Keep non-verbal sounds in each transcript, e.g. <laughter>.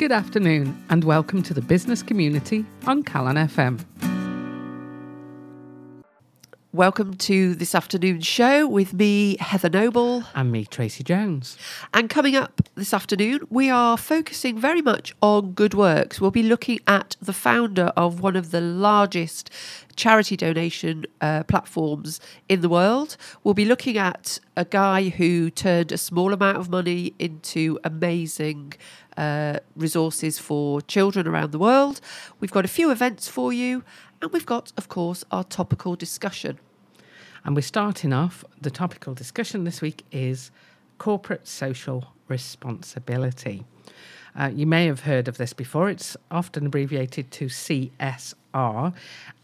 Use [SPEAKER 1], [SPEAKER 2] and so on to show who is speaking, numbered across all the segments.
[SPEAKER 1] Good afternoon, and welcome to the business community on Calon FM.
[SPEAKER 2] Welcome to this afternoon's show with me, Heather Noble.
[SPEAKER 1] And me, Tracy Jones.
[SPEAKER 2] And coming up this afternoon, we are focusing very much on good works. We'll be looking at the founder of one of the largest charity donation uh, platforms in the world. We'll be looking at a guy who turned a small amount of money into amazing uh, resources for children around the world. We've got a few events for you, and we've got, of course, our topical discussion.
[SPEAKER 1] And we're starting off, the topical discussion this week is corporate social responsibility. Uh, you may have heard of this before. It's often abbreviated to CSR,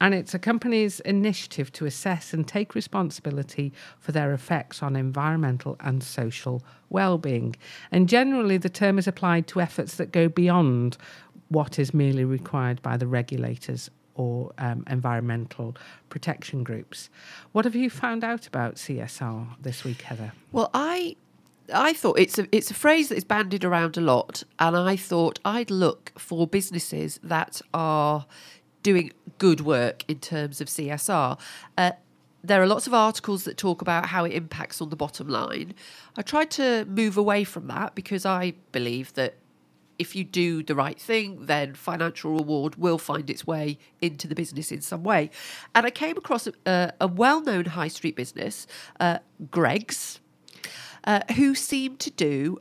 [SPEAKER 1] and it's a company's initiative to assess and take responsibility for their effects on environmental and social well-being. And generally, the term is applied to efforts that go beyond what is merely required by the regulators or um, environmental protection groups. What have you found out about CSR this week, Heather?
[SPEAKER 2] Well, I I thought it's a it's a phrase that is bandied around a lot, and I thought I'd look for businesses that are doing good work in terms of CSR. Uh, there are lots of articles that talk about how it impacts on the bottom line. I tried to move away from that because I believe that if you do the right thing, then financial reward will find its way into the business in some way. And I came across a, a well known high street business, uh, Greggs, uh, who seem to do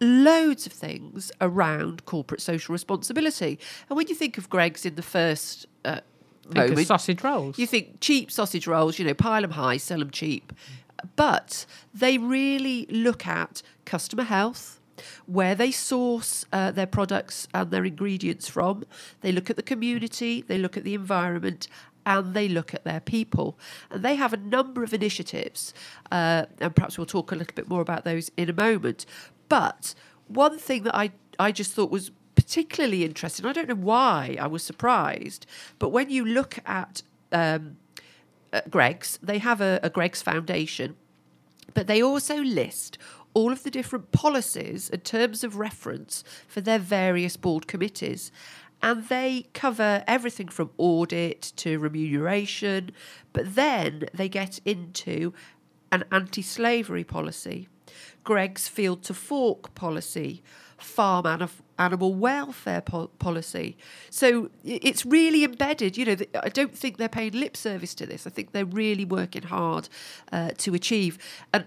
[SPEAKER 2] loads of things around corporate social responsibility. And when you think of Greggs in the first uh,
[SPEAKER 1] Think
[SPEAKER 2] moment,
[SPEAKER 1] sausage rolls.
[SPEAKER 2] you think cheap sausage rolls, you know, pile them high, sell them cheap. But they really look at customer health, where they source uh, their products and their ingredients from. They look at the community, they look at the environment, and they look at their people. And they have a number of initiatives, uh, and perhaps we'll talk a little bit more about those in a moment. But one thing that I, I just thought was particularly interesting, I don't know why I was surprised, but when you look at um, uh, Greggs, they have a, a Greggs Foundation, but they also list all of the different policies and terms of reference for their various board committees. And they cover everything from audit to remuneration, but then they get into an anti slavery policy, Greggs field to fork policy, farm anif- animal welfare po- policy. So it's really embedded. You know, I don't think they're paying lip service to this. I think they're really working hard uh, to achieve. And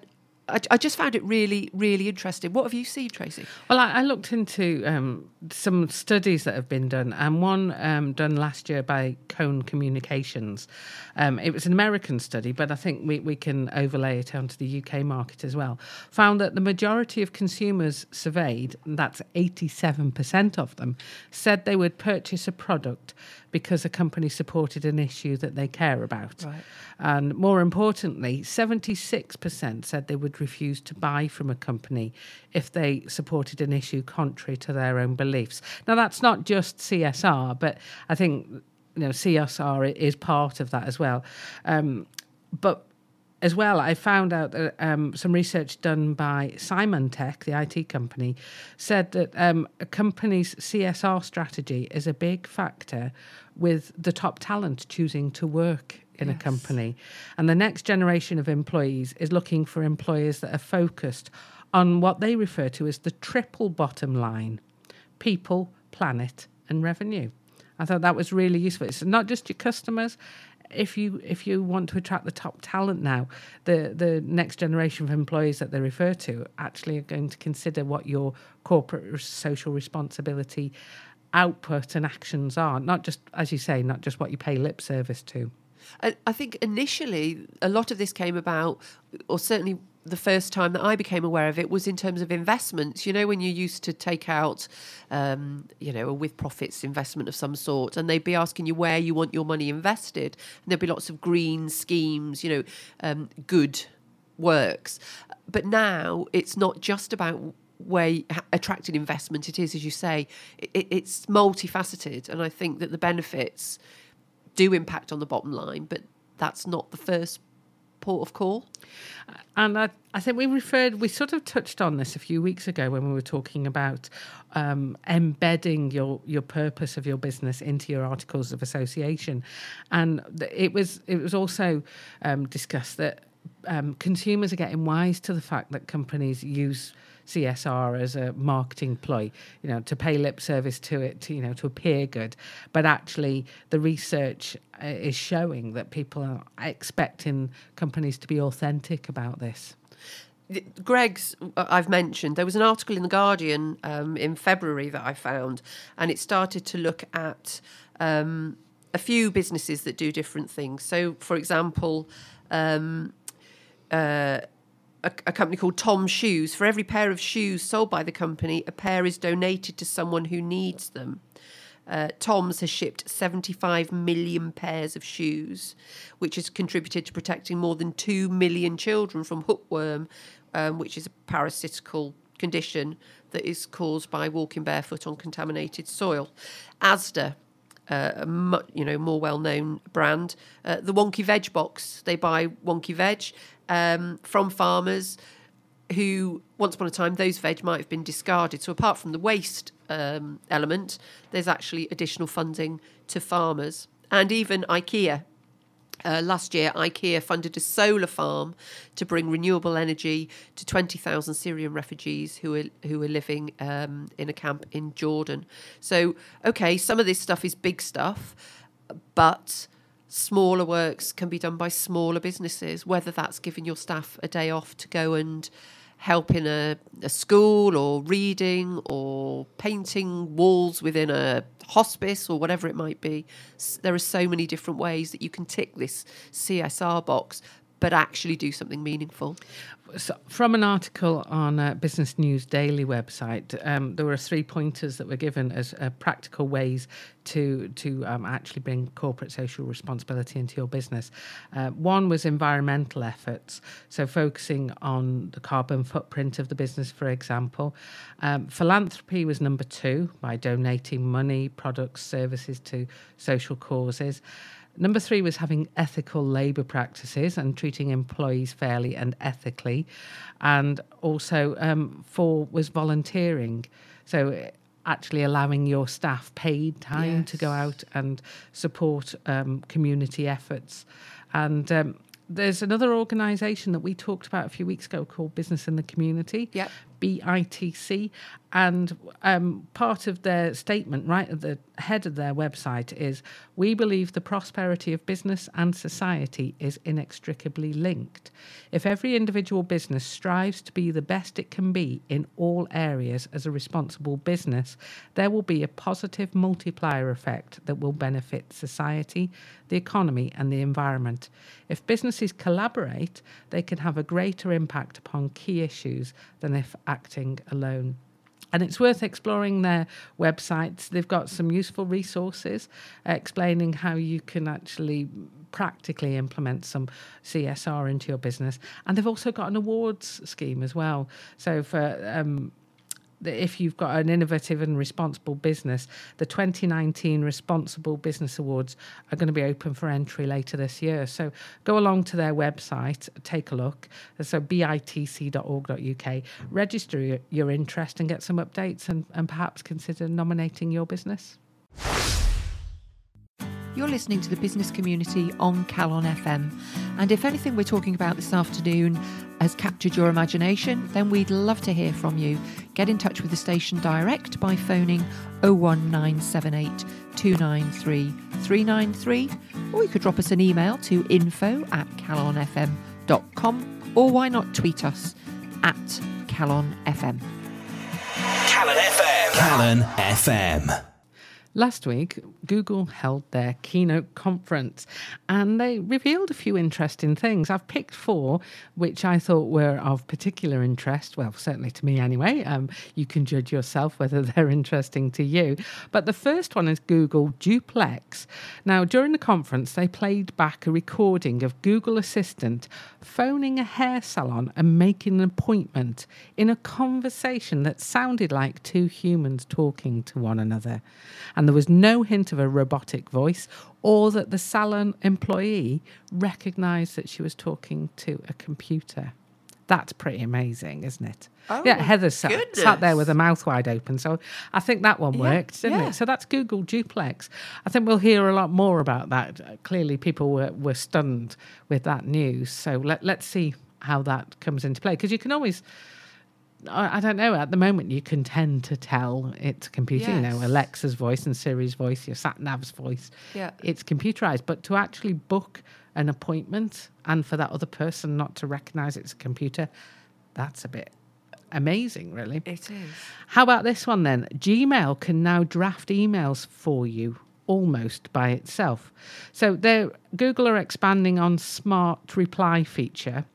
[SPEAKER 2] I, I just found it really, really interesting. What have you seen, Tracy?
[SPEAKER 1] Well, I, I looked into um, some studies that have been done, and one um, done last year by Cone Communications. Um, it was an American study, but I think we, we can overlay it onto the UK market as well. Found that the majority of consumers surveyed, that's 87% of them, said they would purchase a product because a company supported an issue that they care about.
[SPEAKER 2] Right.
[SPEAKER 1] And more importantly, 76% said they would refuse to buy from a company if they supported an issue contrary to their own beliefs. Now, that's not just CSR, but I think you know CSR is part of that as well. Um, but as well, I found out that um, some research done by Symantec, the IT company, said that um, a company's CSR strategy is a big factor with the top talent choosing to work in a company. And the next generation of employees is looking for employers that are focused on what they refer to as the triple bottom line people, planet, and revenue. I thought that was really useful. It's not just your customers. If you if you want to attract the top talent now, the the next generation of employees that they refer to actually are going to consider what your corporate social responsibility output and actions are. Not just as you say, not just what you pay lip service to.
[SPEAKER 2] I, think initially a lot of this came about, or certainly the first time that I became aware of it was in terms of investments. You know, when you used to take out, um, you know, a with profits investment of some sort, and they'd be asking you where you want your money invested, and there'd be lots of green schemes, you know, um, good works. But now it's not just about ha- attracting investment. It is, as you say, it, it's multifaceted, and I think that the benefits do impact on the bottom line, but that's not the first port of call.
[SPEAKER 1] And I, I think we referred, we sort of touched on this a few weeks ago when we were talking about um, embedding your your purpose of your business into your articles of association, and it was it was also um, discussed that um, consumers are getting wise to the fact that companies use CSR as a marketing ploy, you know, to pay lip service to it, to, you know, to appear good. But actually, the research uh, is showing that people are expecting companies to be authentic about this.
[SPEAKER 2] Greggs, uh, I've mentioned, there was an article in The Guardian um, in February that I found, and it started to look at um, a few businesses that do different things. So, for example, um, uh, a, a, company called Tom Shoes. For every pair of shoes sold by the company, a pair is donated to someone who needs them. Uh, Tom's has shipped 75 million pairs of shoes, which has contributed to protecting more than 2 million children from hookworm, um, which is a parasitical condition that is caused by walking barefoot on contaminated soil. Asda, uh, a much, you know more well-known brand, uh, the Wonky Veg box. They buy Wonky Veg um, from farmers who, once upon a time, those veg might have been discarded. So, apart from the waste um, element, there's actually additional funding to farmers. And even IKEA. Uh, last year, IKEA funded a solar farm to bring renewable energy to 20,000 Syrian refugees who are who are living um, in a camp in Jordan. So, okay, some of this stuff is big stuff, but smaller works can be done by smaller businesses, whether that's giving your staff a day off to go and help in a, a school or reading or painting walls within a hospice or whatever it might be. There are so many different ways that you can tick this CSR box, but actually do something meaningful.
[SPEAKER 1] So from an article on uh, Business News Daily website, um, there were three pointers that were given as uh, practical ways to to um, actually bring corporate social responsibility into your business. Uh, one was environmental efforts, so focusing on the carbon footprint of the business, for example. Um, philanthropy was number two by donating money, products, services to social causes. Number three was having ethical labour practices and treating employees fairly and ethically. And also, um, four was volunteering. So, actually allowing your staff paid time yes. to go out and support um, community efforts. And um, there's another organisation that we talked about a few weeks ago called Business in the Community.
[SPEAKER 2] Yep.
[SPEAKER 1] BITC. And um, part of their statement, right at the head of their website, is We believe the prosperity of business and society is inextricably linked. If every individual business strives to be the best it can be in all areas as a responsible business, there will be a positive multiplier effect that will benefit society, the economy, and the environment. If businesses collaborate, they can have a greater impact upon key issues than if acting alone. And it's worth exploring their websites. They've got some useful resources uh, explaining how you can actually practically implement some CSR into your business. And they've also got an awards scheme as well. So for um, if you've got an innovative and responsible business, the 2019 Responsible Business Awards are going to be open for entry later this year. So go along to their website, take a look. So bitc.org.uk, register your interest and get some updates and, and perhaps consider nominating your business.
[SPEAKER 2] You're listening to the business community on Calon FM. And if anything we're talking about this afternoon has captured your imagination, then we'd love to hear from you. Get in touch with the station direct by phoning 01978 293 393, or you could drop us an email to info at calonfm.com, or why not tweet us at calonfm.
[SPEAKER 3] Calon FM. Calon FM.
[SPEAKER 1] Last week, Google held their keynote conference and they revealed a few interesting things. I've picked four, which I thought were of particular interest. Well, certainly to me anyway. Um, you can judge yourself whether <laughs> they're interesting to you. But the first one is Google Duplex. Now, during the conference, they played back a recording of Google Assistant phoning a hair salon and making an appointment in a conversation that sounded like two humans talking to one another. And and there was no hint of a robotic voice or that the salon employee recognized that she was talking to a computer. That's pretty amazing, isn't it?
[SPEAKER 2] Oh,
[SPEAKER 1] yeah, Heather sat, sat there with her mouth wide open. So I think that one
[SPEAKER 2] Yeah,
[SPEAKER 1] worked, didn't
[SPEAKER 2] yeah.
[SPEAKER 1] it? So that's Google Duplex. I think we'll hear a lot more about that. Uh, Clearly, people were, were stunned with that news. So let, let's see how that comes into play. Because you can always, I, I don't know, at the moment, you can tend to tell it's a computer, you know, Alexa's voice and Siri's voice, your sat nav's voice.
[SPEAKER 2] Yeah.
[SPEAKER 1] It's computerized. But to actually book an appointment and for that other person not to recognize it's a computer, that's a bit amazing, really.
[SPEAKER 2] It is.
[SPEAKER 1] How about this one then? Gmail can now draft emails for you almost by itself. So Google are expanding on smart reply feature.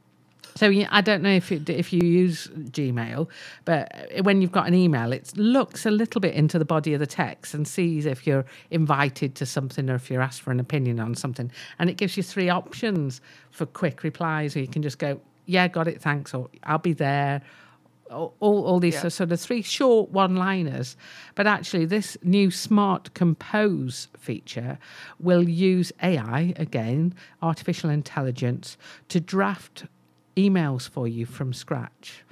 [SPEAKER 1] So you- I don't know if it, if you use Gmail, but when you've got an email, it looks a little bit into the body of the text and sees if you're invited to something or if you're asked for an opinion on something, and it gives you three options for quick replies. Or you can just go, "Yeah, got it, thanks," or "I'll be there," all, all, all these
[SPEAKER 2] Yeah.
[SPEAKER 1] sort of three short one liners. But actually, this new Smart Compose feature will use AI, again, artificial intelligence, to draft emails for you from scratch.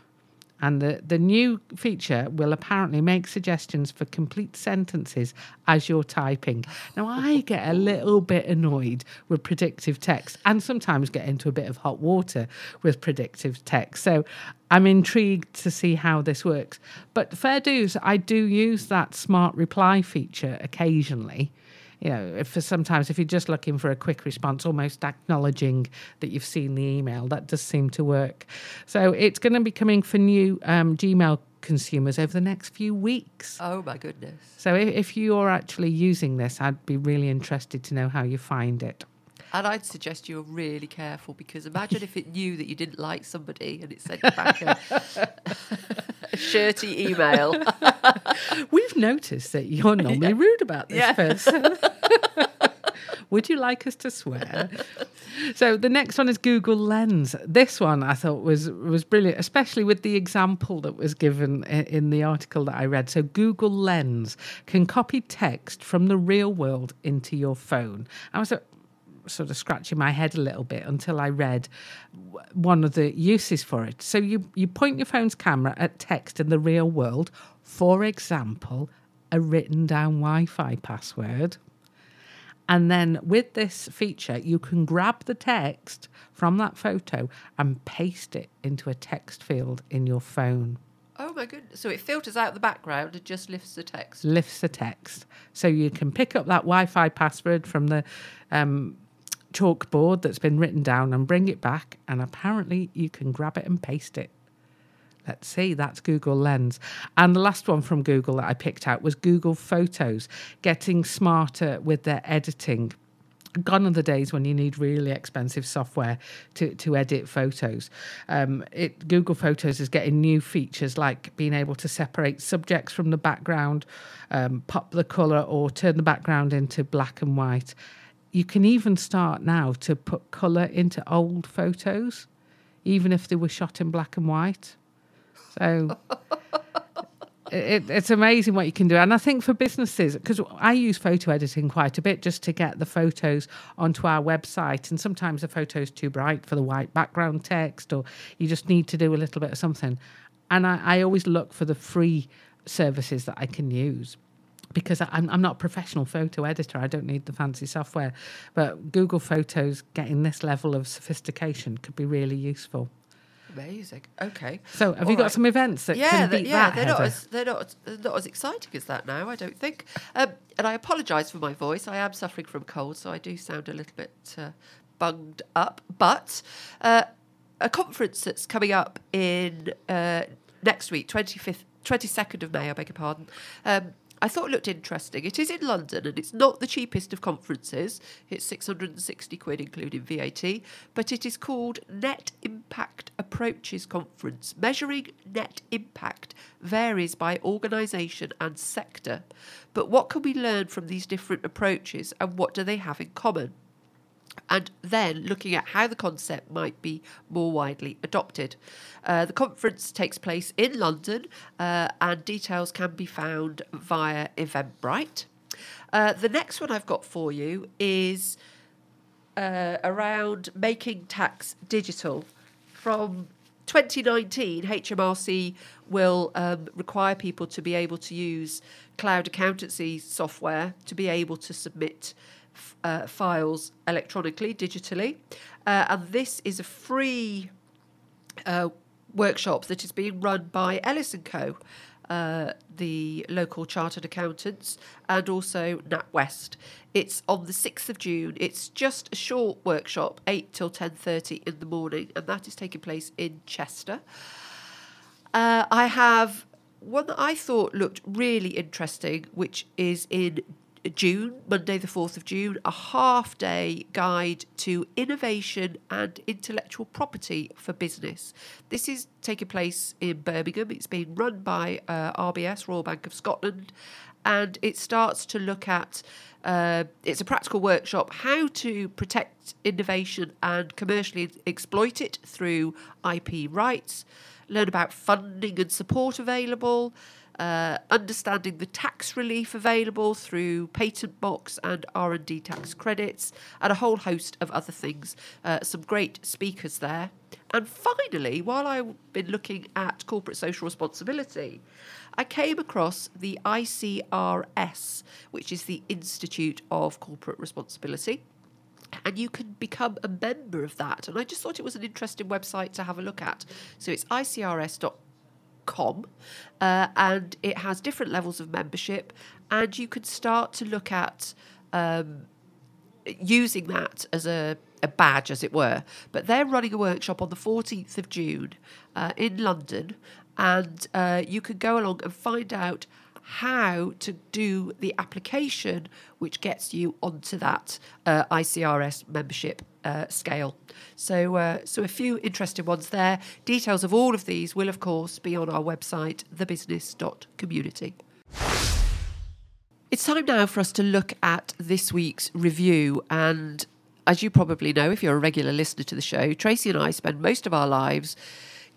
[SPEAKER 1] And the, the new feature will apparently make suggestions for complete sentences as you're typing. Now, I <laughs> get a little bit annoyed with predictive text and sometimes get into a bit of hot water with predictive text. So I'm intrigued to see how this works. But fair dues, I do use that smart reply feature occasionally you know, if for sometimes if you're just looking for a quick response, almost acknowledging that you've seen the email, that does seem to work. So it's going to be coming for new um, Gmail consumers over the next few weeks.
[SPEAKER 2] Oh my goodness.
[SPEAKER 1] So if, if you're actually using this, I'd be really interested to know how you find it.
[SPEAKER 2] And I'd suggest you're really careful because imagine if it knew that you didn't like somebody and it sent you back a, <laughs> a shirty email. <laughs>
[SPEAKER 1] We've noticed that you're <laughs> normally rude about this
[SPEAKER 2] Yeah.
[SPEAKER 1] person. Would you like us to swear? So the next one is Google Lens. This one I thought was was brilliant, especially with the example that was given in the article that I read. So Google Lens can copy text from the real world into your phone. I was sort of scratching my head a little bit until I read w- one of the uses for it. So you you point your phone's camera at text in the real world, for example, a written down Wi-Fi password. And then with this feature, you can grab the text from that photo and paste it into a text field in your phone.
[SPEAKER 2] Oh my goodness. So it filters out the background and just lifts the text.
[SPEAKER 1] Lifts the text. So you can pick up that Wi Fi password from the um, chalkboard that's been written down and bring it back. And apparently you can grab it and paste it. Let's see, that's Google Lens. And the last one from Google that I picked out was Google Photos, getting smarter with their editing. Gone are the days when you need really expensive software to, to edit photos. Um, it, Google Photos is getting new features like being able to separate subjects from the background, um, pop the colour, or turn the background into black and white. You can even start now to put colour into old photos, even if they were shot in black and white. So <laughs> it, it's amazing what you can do. And I think for businesses, because I use photo editing quite a bit just to get the photos onto our website. And sometimes the photo's too bright for the white background text, or you just need to do a little bit of something. And I, I always look for the free services that I can use because I'm, I'm not a professional photo editor. I don't need the fancy software. But Google Photos getting this level of sophistication could be really useful.
[SPEAKER 2] Amazing. Okay.
[SPEAKER 1] So, have
[SPEAKER 2] All
[SPEAKER 1] you got
[SPEAKER 2] right.
[SPEAKER 1] some events that
[SPEAKER 2] yeah,
[SPEAKER 1] can beat
[SPEAKER 2] yeah,
[SPEAKER 1] that?
[SPEAKER 2] they're not as they're not they're not as exciting as that now. I don't think. Um, and I apologise for my voice. I am suffering from cold, so I do sound a little bit uh, bunged up. But uh, a conference that's coming up in uh, next week, twenty fifth, twenty second of May. I beg your pardon. Um, I thought it looked interesting. It is in London and it's not the cheapest of conferences. It's 660 quid including VAT, but it is called Net Impact Approaches Conference. Measuring net impact varies by organisation and sector. But what can we learn from these different approaches and what do they have in common? And then looking at how the concept might be more widely adopted. Uh, the conference takes place in London, uh, and details can be found via Eventbrite. Uh, the next one I've got for you is uh, around making tax digital. From 2019, HMRC will um, require people to be able to use cloud accountancy software to be able to submit uh, files electronically, digitally. Uh, and this is a free uh, workshop that is being run by Ellis & Co., uh, the local chartered accountants, and also NatWest. It's on the 6th of June. It's just a short workshop, 8 till 10.30 in the morning, and that is taking place in Chester. Uh, I have one that I thought looked really interesting, which is in June, Monday, the 4th of June, a half day guide to innovation and intellectual property for business. This is taking place in Birmingham. It's being run by uh, RBS, Royal Bank of Scotland, and it starts to look at uh, it's a practical workshop how to protect innovation and commercially exploit it through IP rights, learn about funding and support available, uh, understanding the tax relief available through patent box and R&D tax credits, and a whole host of other things. Uh, some great speakers there. And finally, while I've been looking at corporate social responsibility, I came across the ICRS, which is the Institute of Corporate Responsibility. And you can become a member of that. And I just thought it was an interesting website to have a look at. So it's icrs.com uh, and it has different levels of membership. And you can start to look at um, using that as a, a badge, as it were. But they're running a workshop on the 14th of June uh, in London, and uh, you can go along and find out how to do the application which gets you onto that uh, ICRS membership uh, scale. So, uh, so a few interesting ones there. Details of all of these will, of course, be on our website, thebusiness.community. It's time now for us to look at this week's review. And as you probably know, if you're a regular listener to the show, Tracy and I spend most of our lives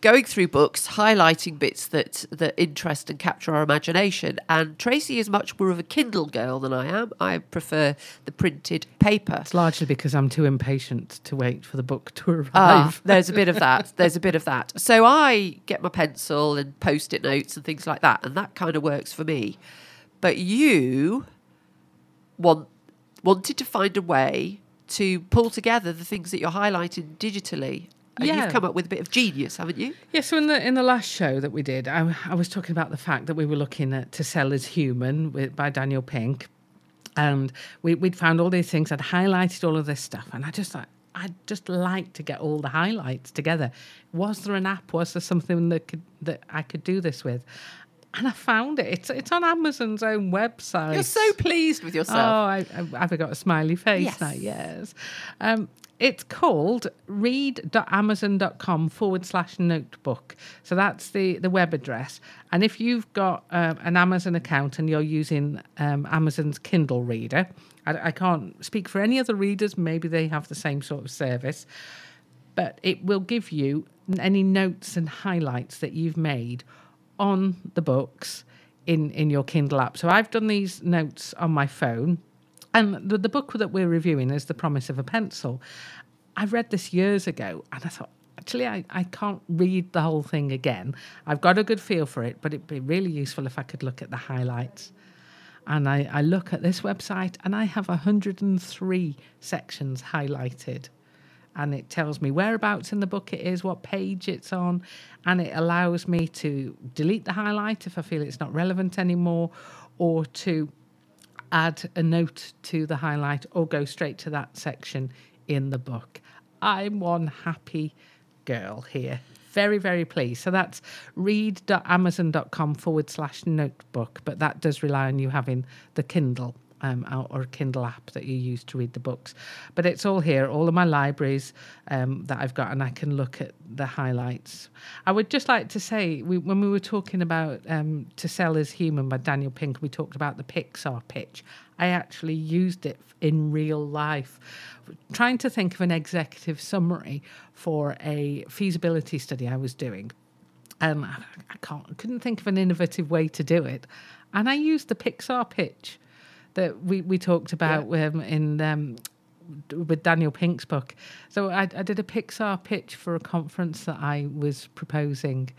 [SPEAKER 2] going through books, highlighting bits that, that interest and capture our imagination. And Tracy is much more of a Kindle girl than I am. I prefer the printed paper.
[SPEAKER 1] It's largely because I'm too impatient to wait for the book to arrive.
[SPEAKER 2] Ah, <laughs> there's a bit of that. There's a bit of that. So I get my pencil and post it notes and things like that, and that kind of works for me. But you want wanted to find a way to pull together the things that you're highlighting digitally. And
[SPEAKER 1] Yeah.
[SPEAKER 2] you've come up with a bit of genius, haven't you?
[SPEAKER 1] Yeah, so in the in the last show that we did, I, I was talking about the fact that we were looking at To Sell Is Human with, by Daniel Pink, and we, we'd found all these things. I'd highlighted all of this stuff, and I just thought I'd just like to get all the highlights together. Was there an app? Was there something that could that I could do this with? And I found it. It's it's on Amazon's own website.
[SPEAKER 2] You're so pleased with yourself. Oh.
[SPEAKER 1] I, I, have I got a smiley face
[SPEAKER 2] Yes.
[SPEAKER 1] now? Yes. Um, it's called read.amazon.com forward slash notebook. So that's the, the web address. And if you've got um, an Amazon account and you're using um, Amazon's Kindle reader, I, I can't speak for any other readers, maybe they have the same sort of service, but it will give you any notes and highlights that you've made on the books in, in your Kindle app. So I've done these notes on my phone. And the, the book that we're reviewing is The Promise of a Pencil. I read this years ago and I thought, actually, I, I can't read the whole thing again. I've got a good feel for it, but it'd be really useful if I could look at the highlights. And I, I look at this website and I have 103 sections highlighted. And it tells me whereabouts in the book it is, what page it's on, and it allows me to delete the highlight if I feel it's not relevant anymore, or to add a note to the highlight or go straight to that section in the book. I'm one happy girl here. Very, very pleased. So that's read.amazon.com forward slash notebook, but that does rely on you having the Kindle. Um, or- Kindle app that you use to read the books. But it's all here, all of my libraries um, that I've got, and I can look at the highlights. I would just like to say, we, when we were talking about um, To Sell Is Human by Daniel Pink, we talked about the Pixar pitch. I actually used it in real life, trying to think of an executive summary for a feasibility study I was doing. Um, I can't, I couldn't think of an innovative way to do it, and I used the Pixar pitch that we, we talked about um, in um, with Daniel Pink's book. So I, I did a Pixar pitch for a conference that I was proposing.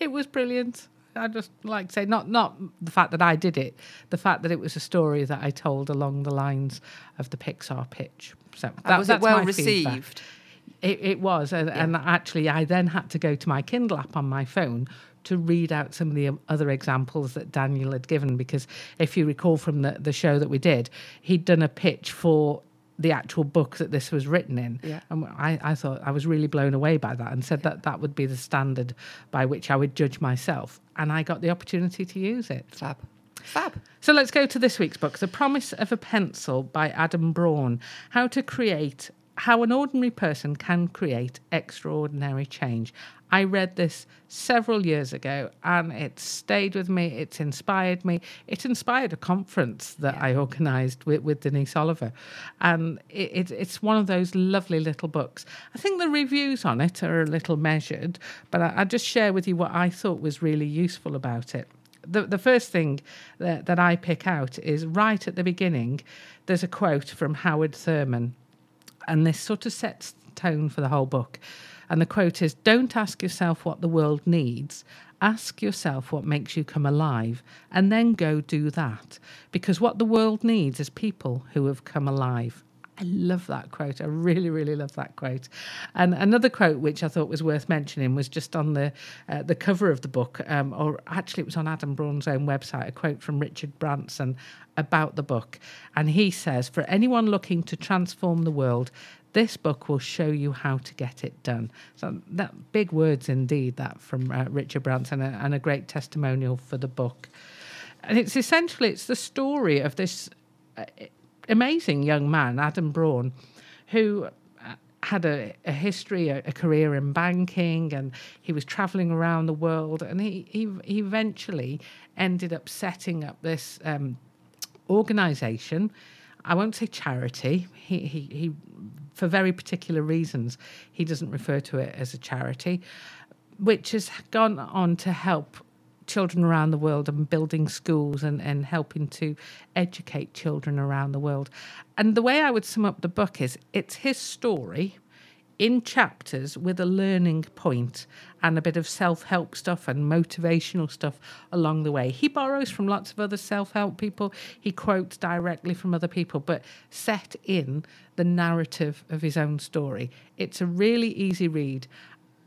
[SPEAKER 1] It was brilliant. I just like to say not not the fact that I did it, the fact that it was a story that I told along the lines of the Pixar pitch. So that,
[SPEAKER 2] was it well
[SPEAKER 1] feedback.
[SPEAKER 2] received?
[SPEAKER 1] It, it was, and, and actually, I then had to go to my Kindle app on my phone to read out some of the um, other examples that Daniel had given. Because if you recall from the, the show that we did, he'd done a pitch for the actual book that this was written in.
[SPEAKER 2] Yeah.
[SPEAKER 1] And I, I thought I was really blown away by that and said that that would be the standard by which I would judge myself. And I got the opportunity to use it.
[SPEAKER 2] Fab. Fab.
[SPEAKER 1] So let's go to this week's book The Promise of a Pencil by Adam Braun. How to create, how an ordinary person can create extraordinary change. I read this several years ago and it stayed with me. It's inspired me. It inspired a conference that I organised with, with Denise Oliver. And it, it, it's one of those lovely little books. I think the reviews on it are a little measured, but I, I'll just share with you what I thought was really useful about it the, the first thing that, that I pick out is right at the beginning, there's a quote from Howard Thurman, and this sort of sets the tone for the whole book. And the quote is Don't ask yourself what the world needs. Ask yourself what makes you come alive, and then go do that. Because what the world needs is people who have come alive. I love that quote. I really, really love that quote. And another quote which I thought was worth mentioning was just on the uh, the cover of the book, um, or actually it was on Adam Braun's own website. A quote from Richard Branson about the book, and he says, "For anyone looking to transform the world." This book will show you how to get it done. So that big words indeed. That from uh, Richard Branson, and a, and a great testimonial for the book. And it's essentially it's the story of this uh, amazing young man, Adam Braun, who uh, had a, a history, a, a career in banking, and he was traveling around the world. And he, he, he eventually ended up setting up this um, organization. I won't say charity. He, he, he, for very particular reasons, he doesn't refer to it as a charity, which has gone on to help children around the world and building schools and, and helping to educate children around the world. And the way I would sum up the book is it's his story in chapters with a learning point and a bit of self help stuff and motivational stuff along the way. He borrows from lots of other self help people, he quotes directly from other people, but set in the narrative of his own story. It's a really easy read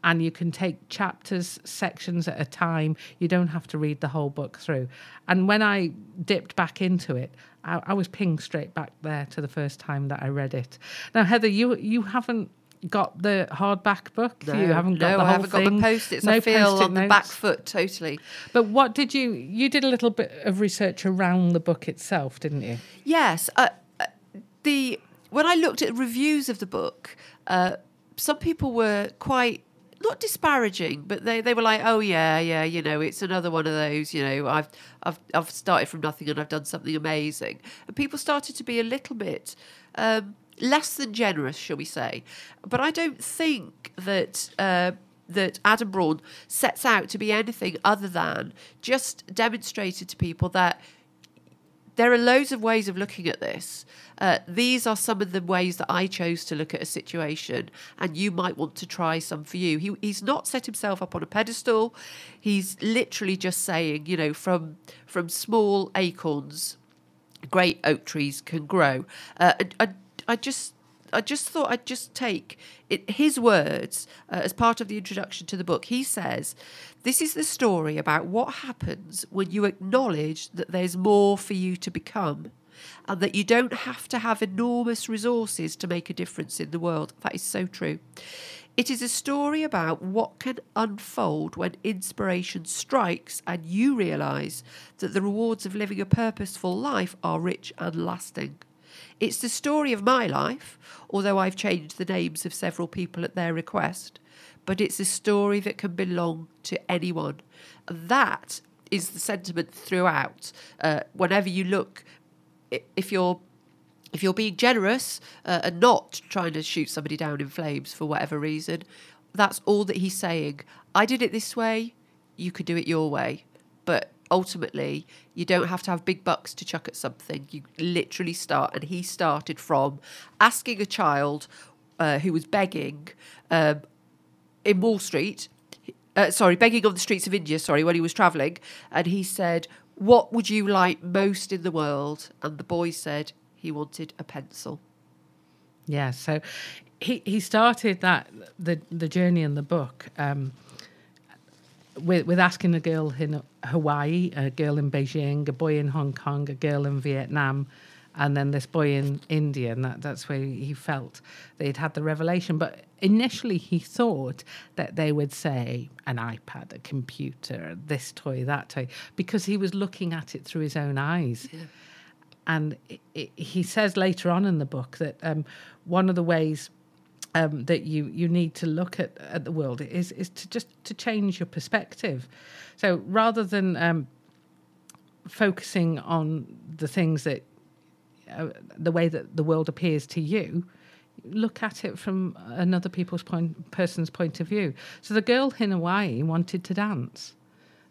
[SPEAKER 1] and you can take chapters, sections at a time. You don't have to read the whole book through. And when I dipped back into it, I, I was pinged straight back there to the first time that I read it. Now, Heather, you you haven't got the hardback book. you haven't got
[SPEAKER 2] no,
[SPEAKER 1] the
[SPEAKER 2] I haven't got the post-its.
[SPEAKER 1] No
[SPEAKER 2] I feel
[SPEAKER 1] post-it
[SPEAKER 2] on the back foot totally.
[SPEAKER 1] But what did you? You did a little bit of research around the book itself, didn't you?
[SPEAKER 2] Yes, uh, uh, the when I looked at reviews of the book, uh, some people were quite not disparaging, but they, they were like, "Oh yeah, yeah, you know, it's another one of those. You know, I've I've I've started from nothing and I've done something amazing." And people started to be a little bit um, less than generous, shall we say? But I don't think that. Uh, that Adam Braun sets out to be anything other than just demonstrated to people that there are loads of ways of looking at this. Uh, these are some of the ways that I chose to look at a situation, and you might want to try some for you. He, he's not set himself up on a pedestal. He's literally just saying, you know, from from small acorns, great oak trees can grow. Uh, and I, I just. I just thought I'd just take it, his words uh, as part of the introduction to the book. He says, This is the story about what happens when you acknowledge that there's more for you to become and that you don't have to have enormous resources to make a difference in the world. That is so true. It is a story about what can unfold when inspiration strikes and you realise that the rewards of living a purposeful life are rich and lasting. It's the story of my life, although I've changed the names of several people at their request, but it's a story that can belong to anyone. That is the sentiment throughout. Uh, whenever you look, if you're if you're being generous uh, and not trying to shoot somebody down in flames for whatever reason, that's all that he's saying. I did it this way, you could do it your way. But ultimately you don't have to have big bucks to chuck at something. You literally start, and he started from asking a child uh, who was begging um, in Wall Street. Uh, sorry, begging on the streets of India. Sorry, when he was travelling, and he said, "What would you like most in the world?" And the boy said he wanted a pencil.
[SPEAKER 1] Yeah, so he he started that the the journey in the book um, with with asking a girl in Hawaii, a girl in Beijing, a boy in Hong Kong, a girl in Vietnam, and then this boy in India, and that, that's where he felt they'd had the revelation. But initially, he thought that they would say an iPad, a computer, this toy, that toy, because he was looking at it through his own eyes. Yeah. And it, it, he says later on in the book that um, one of the ways um, that you you need to look at, at the world is is to just to change your perspective. So rather than um, focusing on the things that uh, the way that the world appears to you, look at it from another people's point person's point of view. So the girl in Hawaii wanted to dance.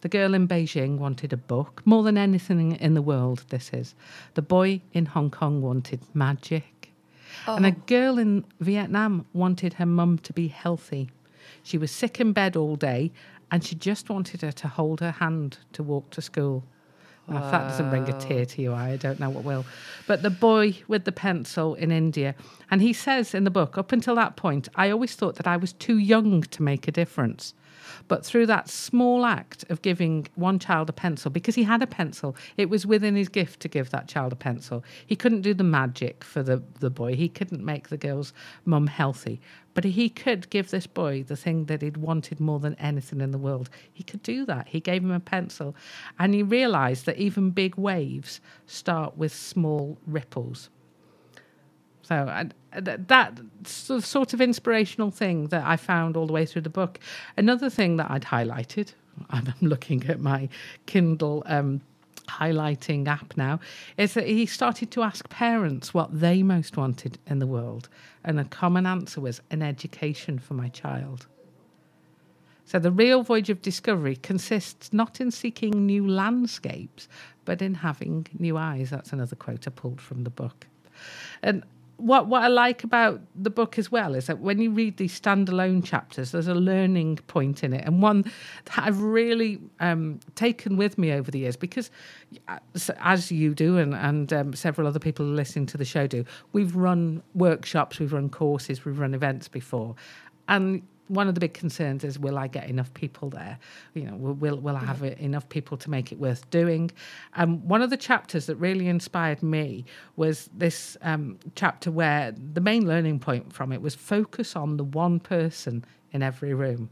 [SPEAKER 1] The girl in Beijing wanted a book more than anything in the world. This is the boy in Hong Kong wanted magic. Oh. And a girl in Vietnam wanted her mum to be healthy. She was sick in bed all day and she just wanted her to hold her hand to walk to school. Now, if that doesn't bring a tear to your eye, I don't know what will. But the boy with the pencil in India, and he says in the book, up until that point, I always thought that I was too young to make a difference. But through that small act of giving one child a pencil, because he had a pencil, it was within his gift to give that child a pencil. He couldn't do the magic for the, the boy, he couldn't make the girl's mum healthy. But he could give this boy the thing that he'd wanted more than anything in the world. He could do that. He gave him a pencil. And he realized that even big waves start with small ripples. So I, that sort of inspirational thing that I found all the way through the book. Another thing that I'd highlighted, <laughs> I'm looking at my Kindle um, highlighting app now, is that he started to ask parents what they most wanted in the world. And a common answer was an education for my child. So the real voyage of discovery consists not in seeking new landscapes, but in having new eyes. That's another quote I pulled from the book. And what what I like about the book as well is that when you read these standalone chapters, there's a learning point in it, and one that I've really um, taken with me over the years because, uh, as you do, and and um, several other people listening to the show do, we've run workshops, we've run courses, we've run events before, and one of the big concerns is will I get enough people there? You know, will will, will I have enough people to make it worth doing? Um, one of the chapters that really inspired me was this um, chapter where the main learning point from it was focus on the one person in every room.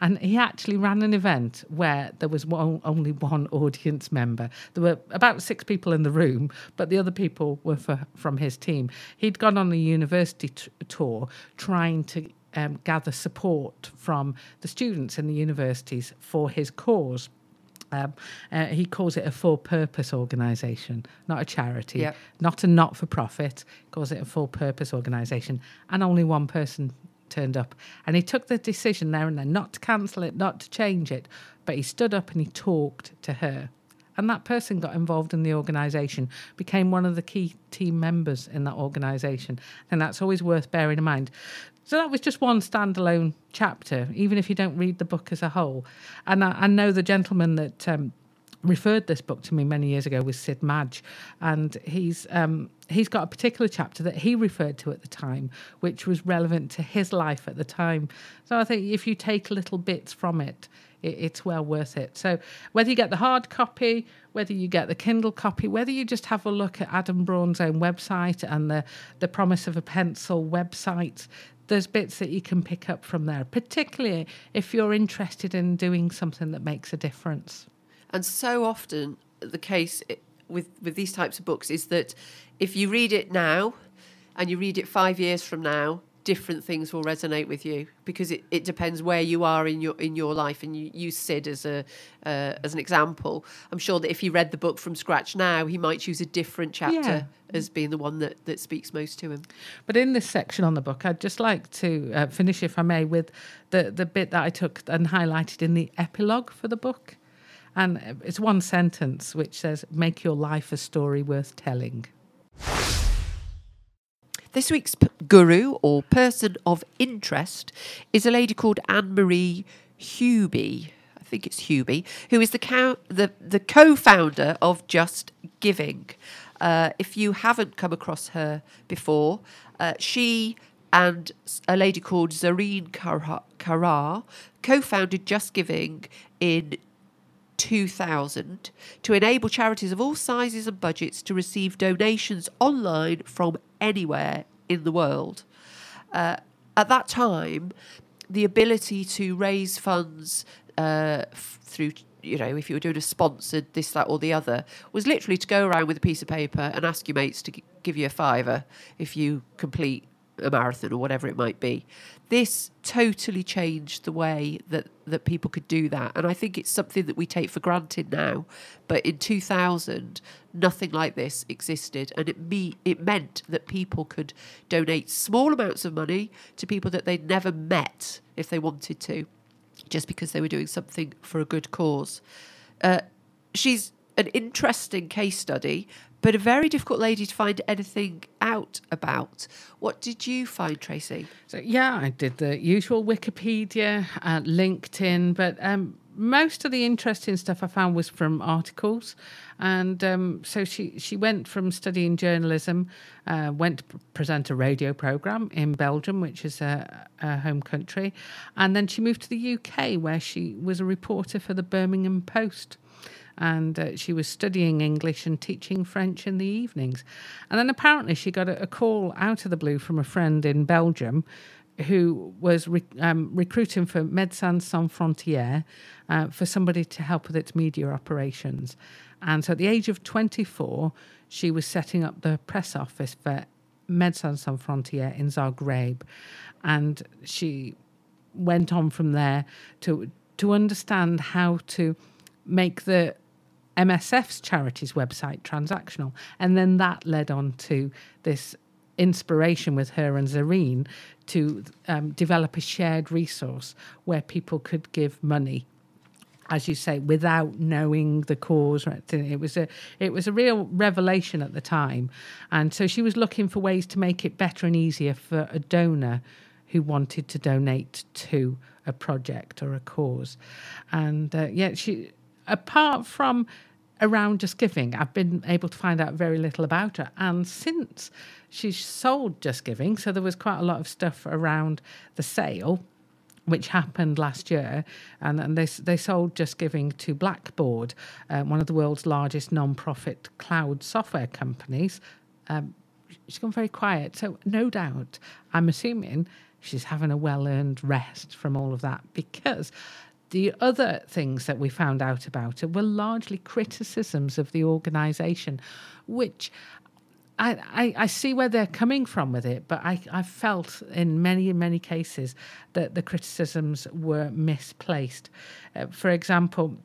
[SPEAKER 1] And he actually ran an event where there was one, only one audience member. There were about six people in the room, but the other people were for, from his team. He'd gone on a university t- tour trying to um, gather support from the students in the universities for his cause. Um, uh, he calls it a for purpose organisation, not a charity, yep. not a not for profit. He calls it a for purpose organisation. And only one person turned up. And he took the decision there and then not to cancel it, not to change it, but he stood up and he talked to her. And that person got involved in the organisation, became one of the key team members in that organisation. And that's always worth bearing in mind. So that was just one standalone chapter, even if you don't read the book as a whole. And I, I know the gentleman that um, referred this book to me many years ago was Sid Madge, and he's um, he's got a particular chapter that he referred to at the time, which was relevant to his life at the time. So I think if you take little bits from it, it, it's well worth it. So whether you get the hard copy, whether you get the Kindle copy, whether you just have a look at Adam Braun's own website and the the Promise of a Pencil website, there's bits that you can pick up from there, particularly if you're interested in doing something that makes a difference.
[SPEAKER 2] And so often the case with with these types of books is that if you read it now and you read it five years from now, different things will resonate with you because it, it depends where you are in your in your life and you use Sid as a uh, as an example I'm sure that if he read the book from scratch now he might choose a different chapter yeah. as being the one that that speaks most to him
[SPEAKER 1] but in this section on the book I'd just like to uh, finish if I may with the the bit that I took and highlighted in the epilogue for the book And it's one sentence which says, Make your life a story worth telling.
[SPEAKER 2] This week's p- guru or person of interest is a lady called Anne Marie Huby. I think it's Huby, who is the co- the, the co-founder of Just Giving. Uh, if you haven't come across her before, uh, she and a lady called Zarine Kharas co-founded Just Giving in 2000 to enable charities of all sizes and budgets to receive donations online from anywhere in the world. Uh, at that time, the ability to raise funds uh, f- through, you know, if you were doing a sponsored this, that, or the other, was literally to go around with a piece of paper and ask your mates to g- give you a fiver if you complete a marathon or whatever it might be. This totally changed the way that, that people could do that. And I think it's something that we take for granted now. But in 2000, nothing like this existed. And it, me- it meant that people could donate small amounts of money to people that they'd never met if they wanted to, just because they were doing something for a good cause. Uh, she's an interesting case study, but a very difficult lady to find anything out about. What did you find, Tracy?
[SPEAKER 1] So yeah, I did the usual Wikipedia, uh, LinkedIn, but um, most of the interesting stuff I found was from articles. And um, so she she went from studying journalism, uh, went to present a radio program in Belgium, which is a, a home country, and then she moved to the UK, where she was a reporter for the Birmingham Post and uh, she was studying English and teaching French in the evenings. And then apparently she got a, a call out of the blue from a friend in Belgium who was re- um, recruiting for Médecins Sans Frontières uh, for somebody to help with its media operations. And so at the age of 24, she was setting up the press office for Médecins Sans Frontières in Zagreb. And she went on from there to to understand how to make the MSF's charities website transactional, and then that led on to this inspiration with her and Zarine to um, develop a shared resource where people could give money as you say, without knowing the cause. It was a it was a real revelation at the time, and so she was looking for ways to make it better and easier for a donor who wanted to donate to a project or a cause. And uh, yeah, she apart from around just giving, I've been able to find out very little about her. And since she sold Just Giving, so there was quite a lot of stuff around the sale which happened last year, and, and they they sold Just Giving to Blackbaud, uh, one of the world's largest non-profit cloud software companies. Um, she's gone very quiet, so no doubt, I'm assuming she's having a well-earned rest from all of that because. The other things that we found out about it were largely criticisms of the organisation, which I, I, I see where they're coming from with it, but I, I felt in many, many cases that the criticisms were misplaced. Uh, for example,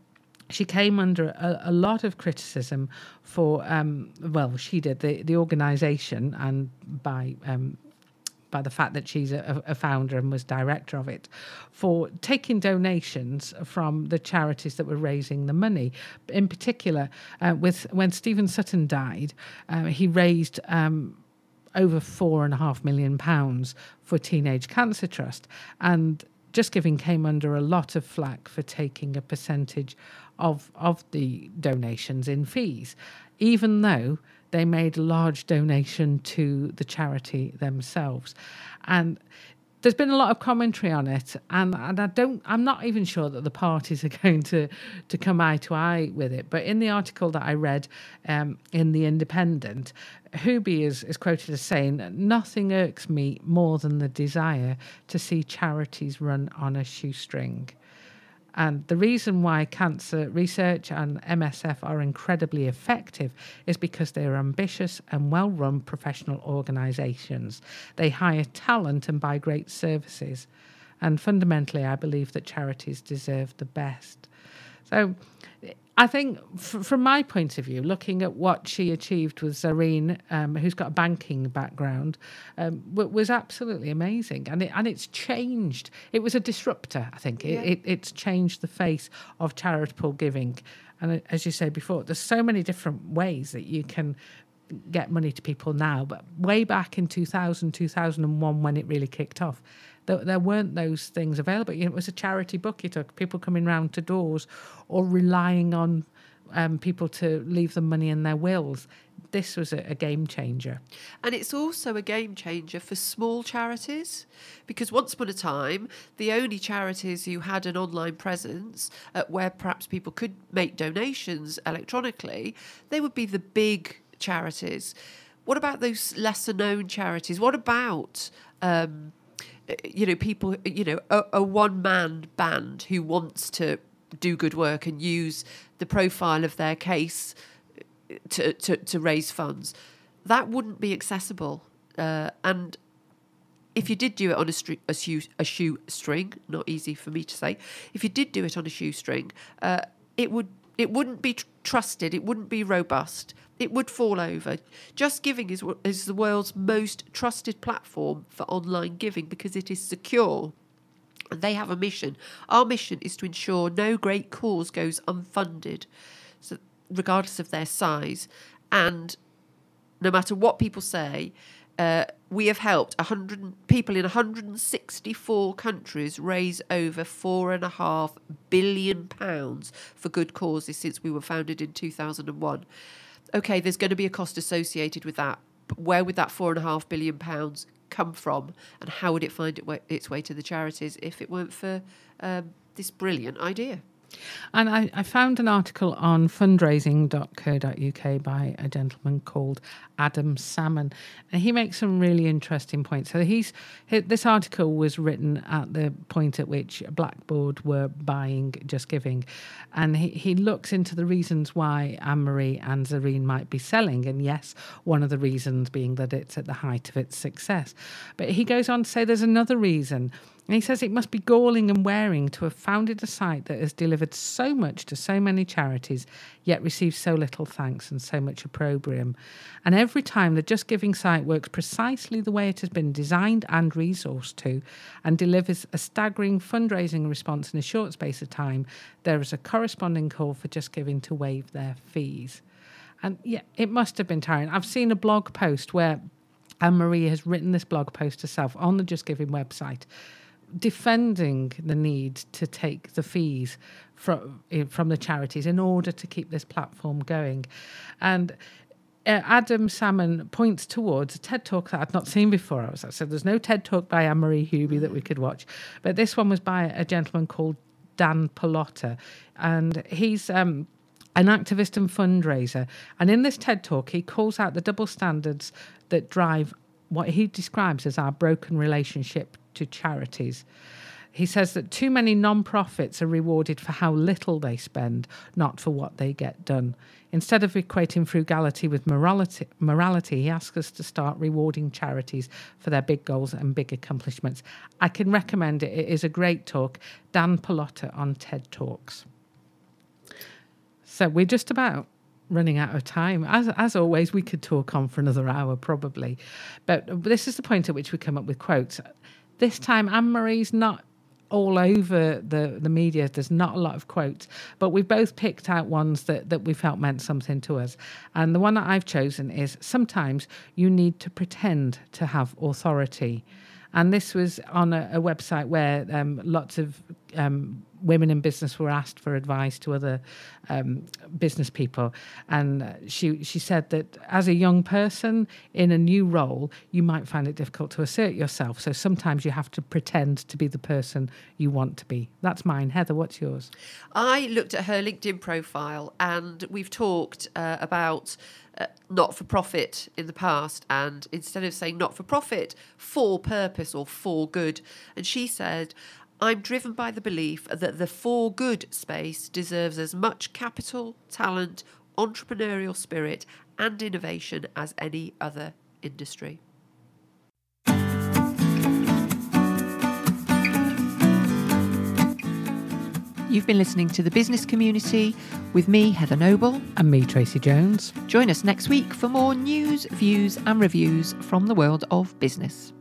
[SPEAKER 1] she came under a, a lot of criticism for, um, well, she did, the, the organisation, and by um, by the fact that she's a, a, founder and was director of it, for taking donations from the charities that were raising the money. In particular, uh, with when Stephen Sutton died, uh, he raised. Um, over four and a half million pounds for Teenage Cancer Trust, and Just Giving came under a lot of flack for taking a percentage of of the donations in fees, even though they made a large donation to the charity themselves. And there's been a lot of commentary on it, and, and I don't I'm not even sure that the parties are <laughs> going to to come eye to eye with it. But in the article that I read um, in the Independent, Huby is, is quoted as saying, "Nothing irks me more than the desire to see charities run on a shoestring." And the reason why cancer research and MSF are incredibly effective is because they are ambitious and well run professional organisations. They hire talent and buy great services. And fundamentally, I believe that charities deserve the best. So I think, f- from my point of view, looking at what she achieved with Zarine, um, who's got a banking background, um, w- was absolutely amazing, and it and it's changed. It was a disruptor. I think
[SPEAKER 2] Yeah.
[SPEAKER 1] it, it it's changed the face of charitable giving, and uh, as you say before, there's so many different ways that you can get money to people now. But way back in 2000, 2001, when it really kicked off, there, there weren't those things available. You know, it was a charity book. You took people coming round to doors or relying on um, people to leave them money in their wills. This was a, a game changer.
[SPEAKER 2] And it's also a game changer for small charities because once upon a time, the only charities who had an online presence uh, where perhaps people could make donations electronically, they would be the big charities. What about those lesser known charities? What about. Um, uh, you know, people, you know, a, a one man band who wants to do good work and use the profile of their case to, to, to raise funds, that wouldn't be accessible. Uh, and if you did do it on a, stri- a, shoe, a not easy for me to say, if you did do it on a shoestring, uh, it would it wouldn't be tr- trusted. It wouldn't be robust. It would fall over. Just Giving is is the world's most trusted platform for online giving because it is secure. And they have a mission. Our mission is to ensure no great cause goes unfunded, so regardless of their size. And no matter what people say, uh, we have helped 100 people in 164 countries raise over four and a half billion pounds for good causes since we were founded in 2001. Okay, there's going to be a cost associated with that, but where would that four and a half billion pounds come from, and how would it find its way to the charities if it weren't for um, this brilliant idea?
[SPEAKER 1] And I, I found an article on fundraising.co.uk by a gentleman called Adam Salmon, and he makes some really interesting points. So he's he, this article was written at the point at which Blackbaud were buying Just Giving, and he, he looks into the reasons why Anne Marie and Zarine might be selling, and yes, one of the reasons being that it's at the height of its success. But he goes on to say there's another reason. And he says it must be galling and wearing to have founded a site that has delivered so much to so many charities, yet received so little thanks and so much opprobrium. And every time the Just Giving site works precisely the way it has been designed and resourced to, and delivers a staggering fundraising response in a short space of time, there is a corresponding call for Just Giving to waive their fees. And yeah, it must have been tiring. I've seen a blog post where Anne Marie has written this blog post herself on the Just Giving website defending the need to take the fees from from the charities in order to keep this platform going, and. Uh, Adam Salmon points towards a TED talk that I'd not seen before. I was I said, "There's no TED talk by Anne Marie Huby that we could watch," but this one was by a gentleman called Dan Pallotta, and he's um, an activist and fundraiser. And in this TED talk, he calls out the double standards that drive what he describes as our broken relationship to charities. He says that too many non-profits are rewarded for how little they spend, not for what they get done. Instead of equating frugality with morality, morality, he asks us to start rewarding charities for their big goals and big accomplishments. I can recommend it. It is a great talk. Dan Pallotta on TED Talks. So we're just about running out of time. As as always, we could talk on for another hour probably, but this is the point at which we come up with quotes. This time, Anne Marie's not all over the, the media. There's not a lot of quotes, but we've both picked out ones that, that we felt meant something to us. And the one that I've chosen is sometimes you need to pretend to have authority. And this was on a, a website where um, lots of um, women in business were asked for advice to other um, business people, and uh, she she said that as a young person in a new role, you might find it difficult to assert yourself. So sometimes you have to pretend to be the person you want to be. That's mine. Heather, what's yours?
[SPEAKER 2] I looked at her LinkedIn profile and we've talked uh, about uh, not for profit in the past. And instead of saying not for profit, for purpose or for good. And she said, I'm driven by the belief that the for good space deserves as much capital, talent, entrepreneurial spirit, and innovation as any other industry.
[SPEAKER 4] You've been listening to The Business Community with me, Heather Noble.
[SPEAKER 1] And me, Tracy Jones.
[SPEAKER 4] Join us next week for more news, views, and reviews from the world of business.